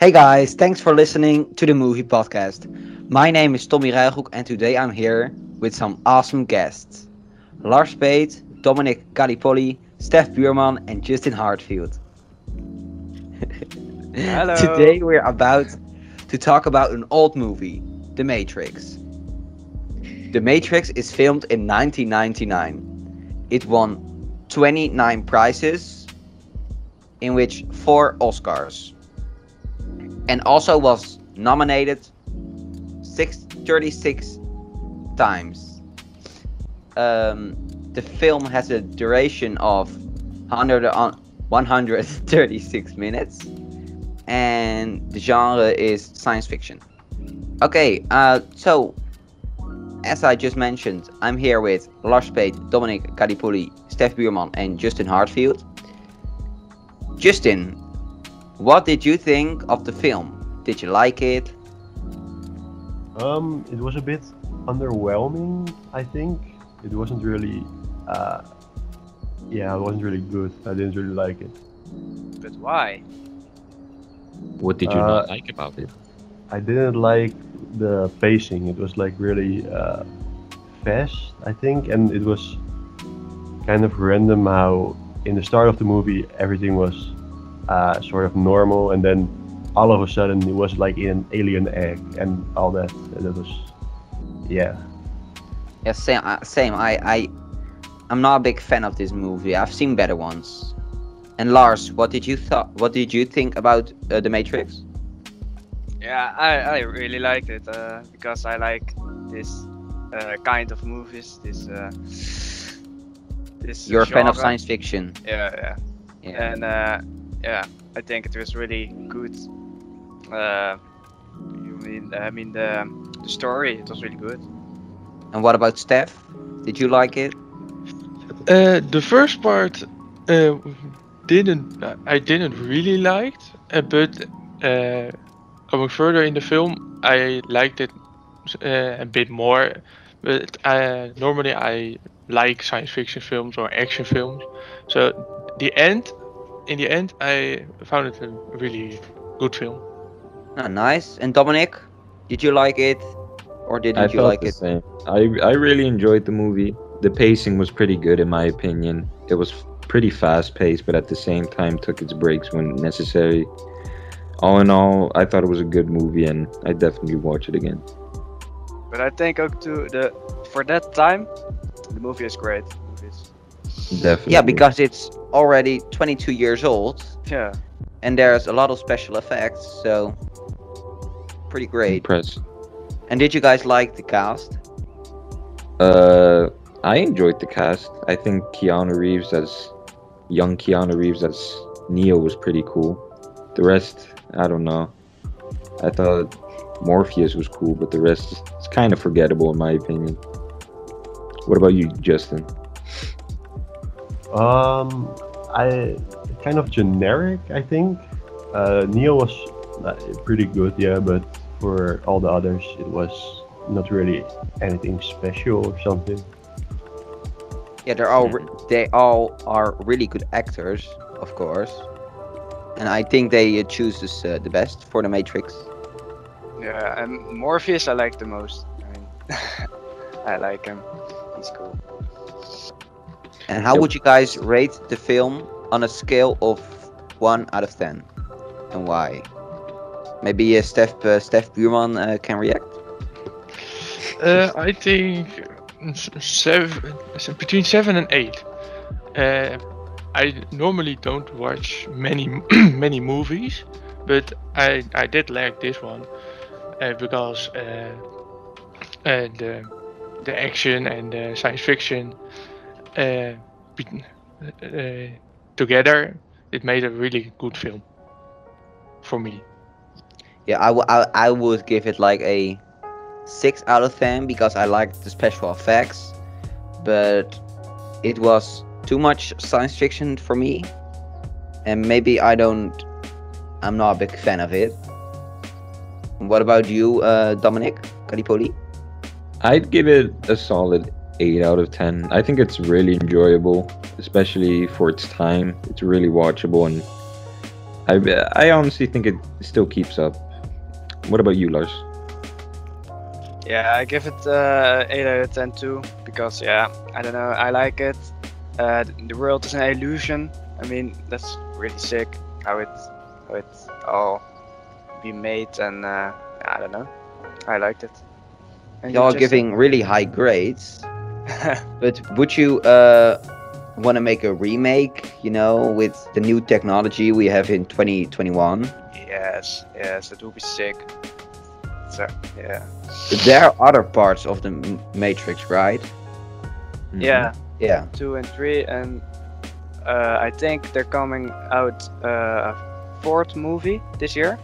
Hey guys, thanks for listening to the movie podcast. My name is Tommy Ruigoek and today I'm here with some awesome guests. Lars Speet, Dominick Gallipoli, Stef Buurman and Justin Heartfield. Hello. today we're about to talk about an old movie, The Matrix. The Matrix is filmed in 1999. It won 29 prizes, in which 4 Oscars and also was nominated six, 36 times. Um, the film has a duration of 100, 136 minutes, and the genre is science fiction. Okay, uh, so as I just mentioned, I'm here with Lars Speet, Dominick Gallipoli, Stef Buurman, and Justin Heartfield. Justin, what did you think of the film? Did you like it? Um, it was a bit underwhelming. I think it wasn't really. Uh, yeah, it wasn't really good. I didn't really like it. But why? What did you Uh, not like about it? I didn't like the pacing. It was like really uh, fast, I think, and it was kind of random how in the start of the movie everything was uh, sort of normal, and then all of a sudden it was like in an alien egg and all that. And it was, yeah. Yeah, same. Uh, same. I, I, I'm not a big fan of this movie. I've seen better ones. And Lars, what did you thought? What did you think about uh, the Matrix? Yeah, I, I really liked it uh, because I like this uh, kind of movies. This uh, this. You're a fan of science fiction. Yeah, yeah, Yeah. and uh, yeah, I think it was really good. Uh, you mean I mean the the story? It was really good. And what about Stef? Did you like it? Uh, the first part uh, didn't I didn't really liked, uh, but uh, going further in the film, I liked it uh, a bit more. But uh, normally I like science fiction films or action films, so the end, in the end, I found it a really good film. Ah, nice. And Dominick, did you like it, or didn't I you felt like the it? same. I I really enjoyed the movie. The pacing was pretty good in my opinion. It was pretty fast paced, but at the same time took its breaks when necessary. All in all, I thought it was a good movie, and I definitely watch it again. But I think ook to the for that time, the movie is great. The movie is- Definitely. Yeah, because it's already 22 years old, yeah, and there's a lot of special effects, so pretty great. impressed. And did you guys like the cast? Uh, I enjoyed the cast. I think Keanu Reeves as young Keanu Reeves as Neo was pretty cool. The rest, I don't know. I thought Morpheus was cool, but the rest is kind of forgettable in my opinion. What about you, Justin? Um, I kind of generic, I think. Uh, Neo was uh, pretty good, yeah, but for all the others, it was not really anything special or something. Yeah, they're all re- they all are really good actors, of course. And I think they uh, choose this, uh, the best for the Matrix. yeah, and Morpheus I like the most. I mean, I like him. He's cool. And how Yep. would you guys rate the film on a scale of one out of ten, and why? Maybe uh, Stef uh, Stef Buurman uh, can react. Uh, I think seven, between seven and eight. Uh, I normally don't watch many many movies, but I I did like this one uh, because uh, uh, the the action and the science fiction uh, uh, together it made a really good film for me. Yeah, I, w- I, I would give it like a six out of ten because I liked the special effects, but it was too much science fiction for me, and maybe I don't. I'm not a big fan of it. What about you, uh, Dominick Gallipoli? I'd give it a solid 8 out of 10. I think it's really enjoyable, especially for its time. It's really watchable and I I honestly think it still keeps up. What about you, Lars? Yeah, I give it uh, 8 out of 10 too, because yeah, I don't know, I like it. Uh, the world is an illusion. I mean, that's really sick how it how it all be made, and uh, I don't know, I liked it. And you You're just- giving really high grades, but would you uh, want to make a remake? You know, with the new technology we have in 2021. yes, yes, that would be sick. So yeah, But there are other parts of the Matrix, right? Mm-hmm. yeah, Yeah. two and three, and uh, I think they're coming out uh, a fourth movie this year.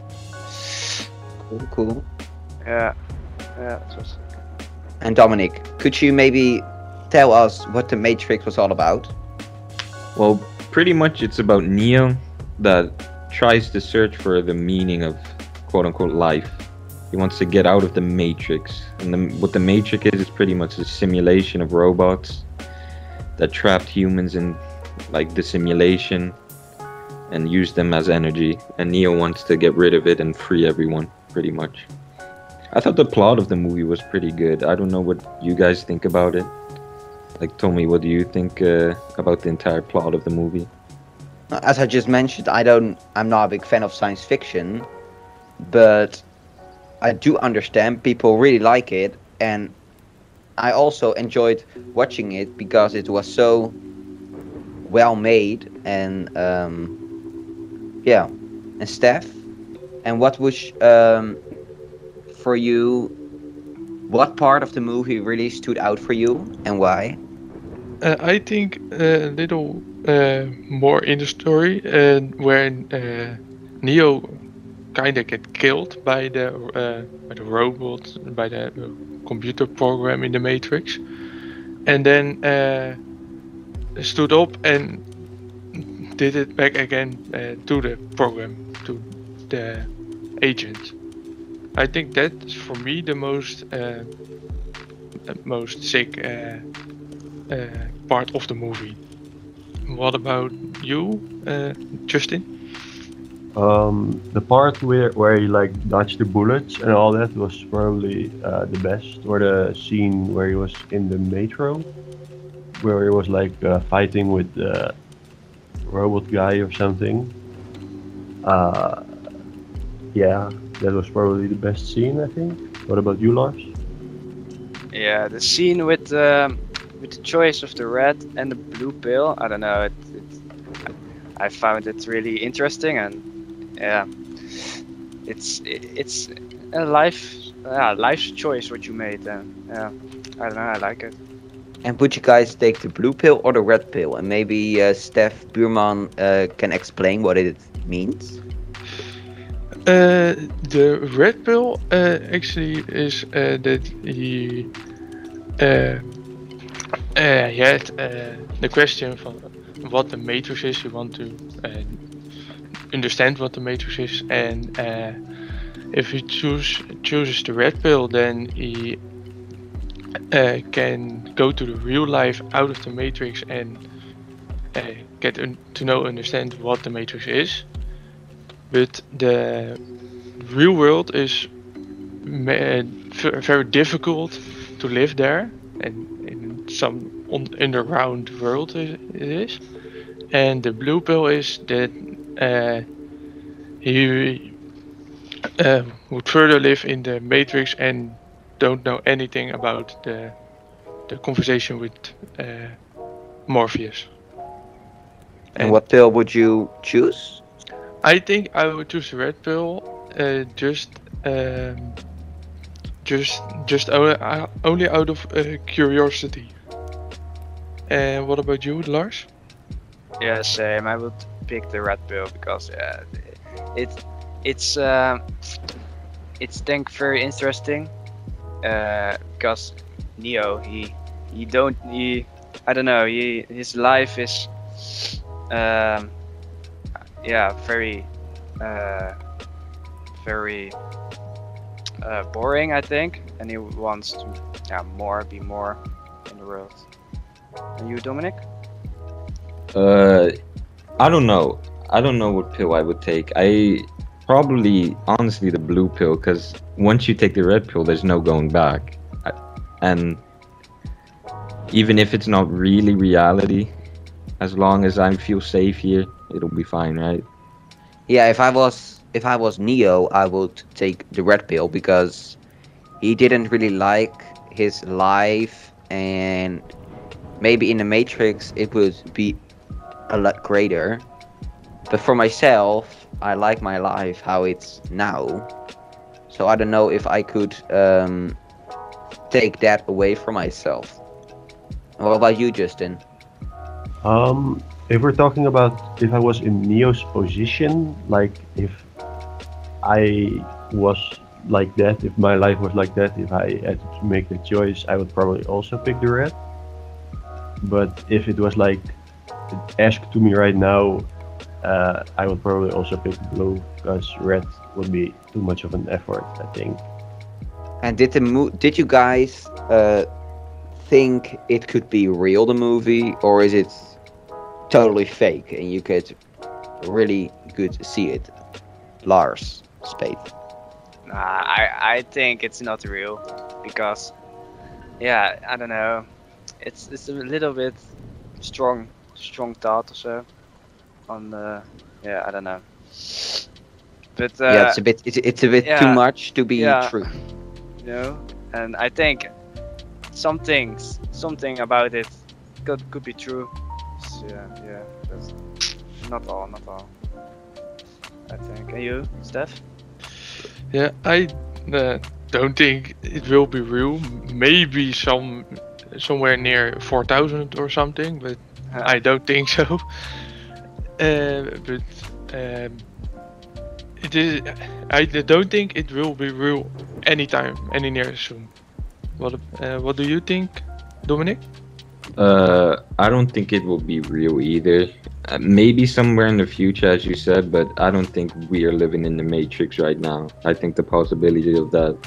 Cool, cool. Yeah, yeah, it was And Dominick, could you maybe tell us what the Matrix was all about? Well, pretty much it's about Neo that tries to search for the meaning of quote unquote life. He wants to get out of the Matrix. And the, what the Matrix is is pretty much a simulation of robots that trapped humans in like the simulation and use them as energy. And Neo wants to get rid of it and free everyone, pretty much. I thought the plot of the movie was pretty good. I don't know what you guys think about it. Like, Tommy, what do you think uh, about the entire plot of the movie? As I just mentioned, I don't. I'm not a big fan of science fiction, but I do understand people really like it, and I also enjoyed watching it because it was so well made and um, yeah. And Stef, and what was um, for you? What part of the movie really stood out for you, and why? Uh, I think a little uh, more in the story uh, where uh, Neo kind of get killed by the uh, by the robot by the computer program in the Matrix, and then stood up and did it back again to the program to the agent. I think that's for me the most most sick. Uh, part of the movie. What about you, uh, Justin? Um, the part where where he like dodged the bullets and all that was probably uh, the best, or the scene where he was in the metro, where he was like uh, fighting with the robot guy or something. Uh, yeah, that was probably the best scene, I think. What about you, Lars? Yeah, the scene with um, with the choice of the red and the blue pill. I don't know. It, it, I found it really interesting, and yeah, it's it's a life yeah, life's choice what you made. And yeah, I don't know. I like it. And would you guys take the blue pill or the red pill? And maybe uh, Stef Buurman uh, can explain what it means. Uh, the red pill uh, actually is uh, that he uh, had uh, the question from what the matrix is. You want to uh, understand what the matrix is, and uh, if he choose chooses the red pill, then he uh, can go to the real life out of the matrix and get to know understand what the matrix is. But the real world is very difficult to live there. And some un- underground world it is and the blue pill is that uh, he uh, would further live in the matrix and don't know anything about the the conversation with uh, morpheus And what pill would you choose? I think I would choose the red pill. Uh, just, um, just, just uh, only out of uh, curiosity. And what about you, Lars? Yeah, same. I would pick the red pill because it it's um it's think very interesting. Uh, because Neo he he don't he I don't know he his life is um yeah very uh very uh, boring I think and he wants to yeah more be more in the world. And you Dominick? Uh, I don't know. I don't know what pill I would take. I probably honestly the blue pill because once you take the red pill, there's no going back, I, and even if it's not really reality, as long as I feel safe here, it'll be fine, right? Yeah, if I was if I was Neo, I would take the red pill because he didn't really like his life and maybe in the Matrix it would be a lot greater. But for myself, I like my life how it's now. So I don't know if I could um, take that away from myself. What about you, Justin? Um, if we're talking about if I was in Neo's position, like if I was like that, if my life was like that, if I had to make the choice, I would probably also pick the red. But if it was like asked to me right now, uh, I would probably also pick blue because red would be too much of an effort. I think. And did the mo- did you guys uh, think it could be real the movie or is it totally fake and you could really good see it? Lars Speet. Nah, I I think it's not real because yeah, I don't know. It's it's a little bit strong strong thought or so on the yeah, I don't know. But uh, yeah, it's a bit it's, it's a bit too much to be yeah. true. you know, and I think some things something about it could could be true. So, yeah, yeah, that's not all, not all. I think. And you, Stef? Yeah, I uh, don't think it will be real. Maybe some somewhere near 4000 or something, but I don't think so. Uh, but um, it is. I don't think it will be real anytime, any near soon. What uh, What do you think, Dominick? Uh, I don't think it will be real either. Uh, maybe somewhere in the future, as you said, but I don't think we are living in the Matrix right now. I think the possibility of that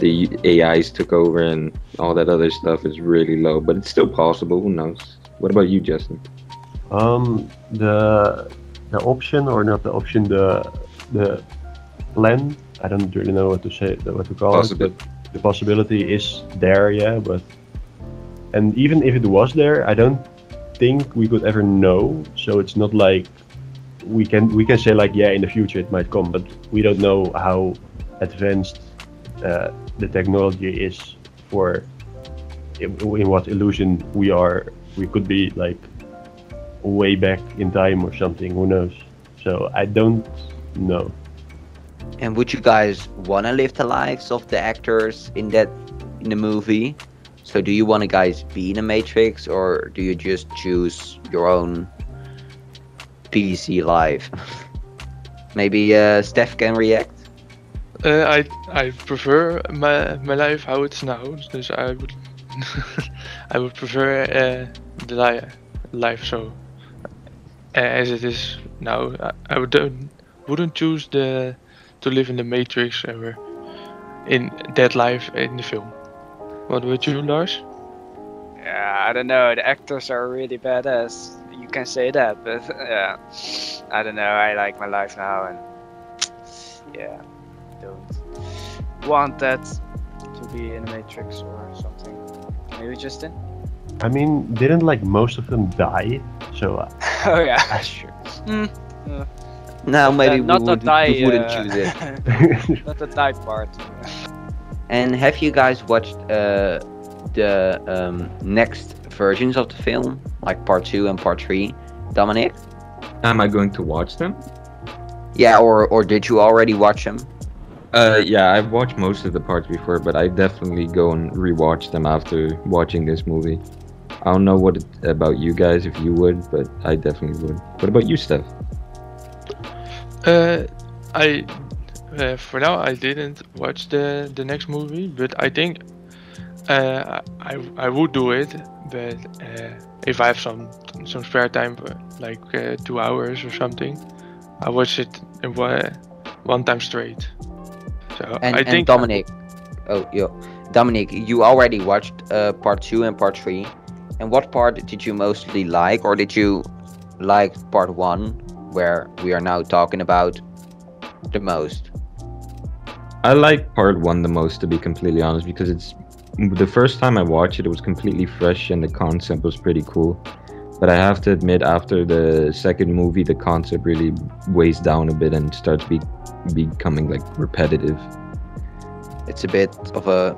the AIs took over and all that other stuff is really low, but it's still possible. Who knows? What about you, Justin? Um, the the option or not the option, the the plan. I don't really know what to say, what to call it, but the possibility is there, yeah. But and even if it was there, I don't think we could ever know. So it's not like we can we can say like yeah, in the future it might come, but we don't know how advanced uh, the technology is for in, in what illusion we are. We could be like way back in time or something. Who knows? So I don't know. And would you guys want to live the lives of the actors in that in the movie? So do you want to guys be in a Matrix or do you just choose your own PC life? Maybe uh, Stef can react. Uh, I I prefer my my life how it's now. Dus I would I would prefer uh, the li- life so uh, as it is now. I, I would don't, wouldn't choose the to live in the Matrix ever in that life in the film. What would you, do, Lars? Yeah, I don't know. The actors are really badass. You can say that, but yeah, I don't know. I like my life now, and yeah, don't want that to be in a Matrix or something. Maybe Justin? I mean, didn't like most of them die? So uh, oh yeah, that's true. Hmm. No, maybe Uh, not we, the would, die. we wouldn't uh, choose it. not the die part. And have you guys watched uh, the um, next versions of the film, like part two and part three? Dominick? Am I going to watch them? Yeah, or or did you already watch them? Uh, yeah, I've watched most of the parts before, but I definitely go and rewatch them after watching this movie. I don't know what it, about you guys if you would, but I definitely would. What about you, Stef? Uh, I uh, for now I didn't watch the the next movie, but I think uh, I I would do it. But uh, if I have some some spare time, like uh, two hours or something, I watch it in one, one time straight. So And, I and think Dominick, oh yo, Dominick, you already watched uh, part two and part three. And what part did you mostly like, or did you like part one where we are now talking about the most? I like part one the most, to be completely honest, because it's the first time I watched it, it was completely fresh and the concept was pretty cool. But I have to admit, after the second movie, the concept really weighs down a bit and starts be becoming like repetitive. It's a bit of a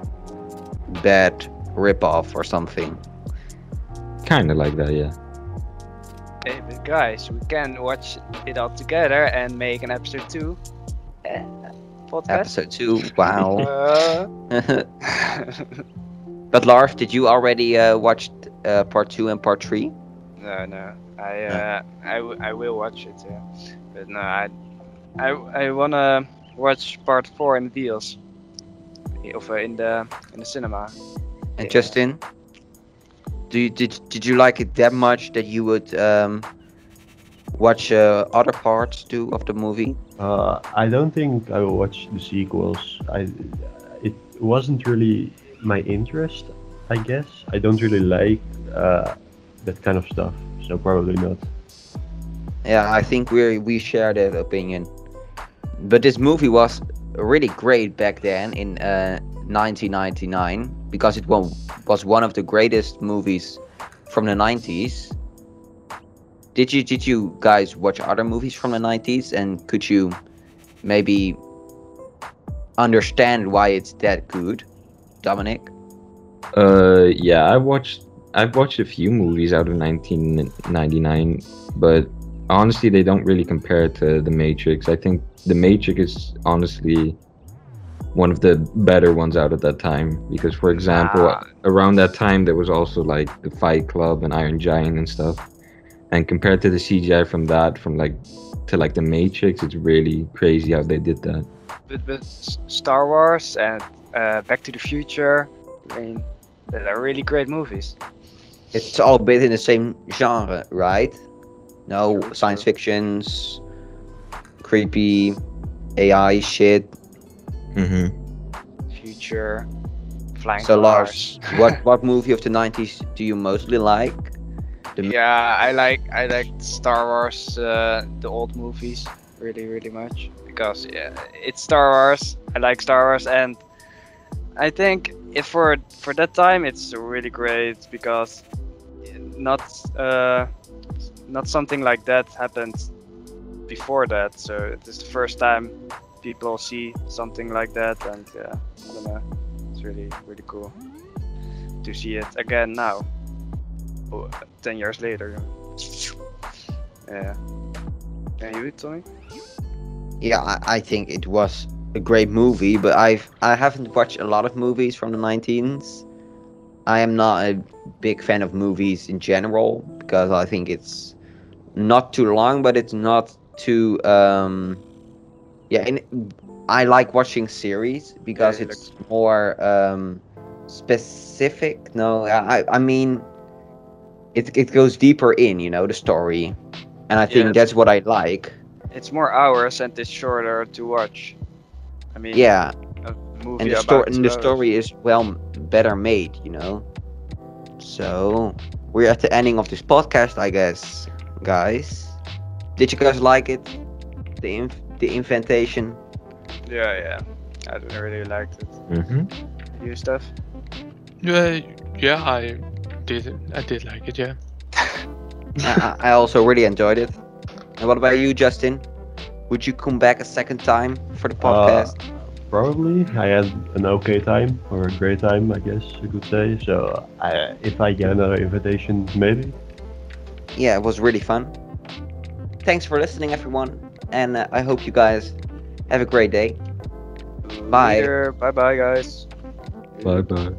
bad rip-off or something. Kind of like that, yeah. Hey, but guys, we can watch it all together and make an episode two. eh, podcast. Episode two. Wow. Uh, but Lars, did you already uh, watch uh, part two and part three? no, no. I, uh, I, w- I will watch it, yeah. But no, I, I, I wanna watch part four in the deals. Of uh, in the in the cinema. And Yeah. Justin, do you, did did you like it that much that you would um, watch uh, other parts too of the movie? Uh, I don't think I will watch the sequels. I, it wasn't really my interest. I guess I don't really like uh, that kind of stuff, so probably not. Yeah, I think we we share that opinion. But this movie was really great back then in uh, 1999 because it wa- was one of the greatest movies from the 90s. Did you did you guys watch other movies from the 90s and could you maybe understand why it's that good, Dominick? Uh, yeah, I watched. I've watched a few movies out of 1999, but honestly, they don't really compare to The Matrix. I think The Matrix is honestly one of the better ones out of that time because, for example, Ah. around that time there was also like the Fight Club and Iron Giant and stuff. And compared to the CGI from that, from like to like The Matrix, it's really crazy how they did that. But but S- Star Wars and uh, Back to the Future, I mean, they're really great movies. It's all a bit in the same genre, right? No Sure, science sure. fictions, creepy AI shit. Mm-hmm. Future, flying So cars. Lars, what what movie of the 90s do you mostly like? Yeah, I like I like Star Wars, uh, the old movies, really really much because yeah, it's Star Wars. I like Star Wars, and I think if for for that time it's really great because not uh, not something like that happened before that. So it is the first time people see something like that, and yeah, I don't know, it's really really cool to see it again now. 10 years later. Yeah. And you, Tommy? Yeah, I, I think it was a great movie, but I've I haven't watched a lot of movies from the 19s. I am not a big fan of movies in general because I think it's not too long, but it's not too um yeah. And I like watching series because Yeah, it's more um specific. No, I I mean it it goes deeper in, you know, the story, and I think Yes. that's what I like. It's more hours and it's shorter to watch. I mean, Yeah. a movie and the about story and the story is well better made you know so we're at the ending of this podcast i guess guys did you guys like it the inf- the inventation Yeah, yeah. I really liked it. Mm-hmm. You stuff? Yeah, yeah, I did. I did like it. Yeah. I, I I also really enjoyed it and what about you justin would you come back a second time for the podcast Probably. I had an okay time or a great time, I guess you could say. So I, if I get another invitation, maybe. yeah it was really fun thanks for listening everyone and uh, i hope you guys have a great day Bye. Bye bye, guys. Bye bye.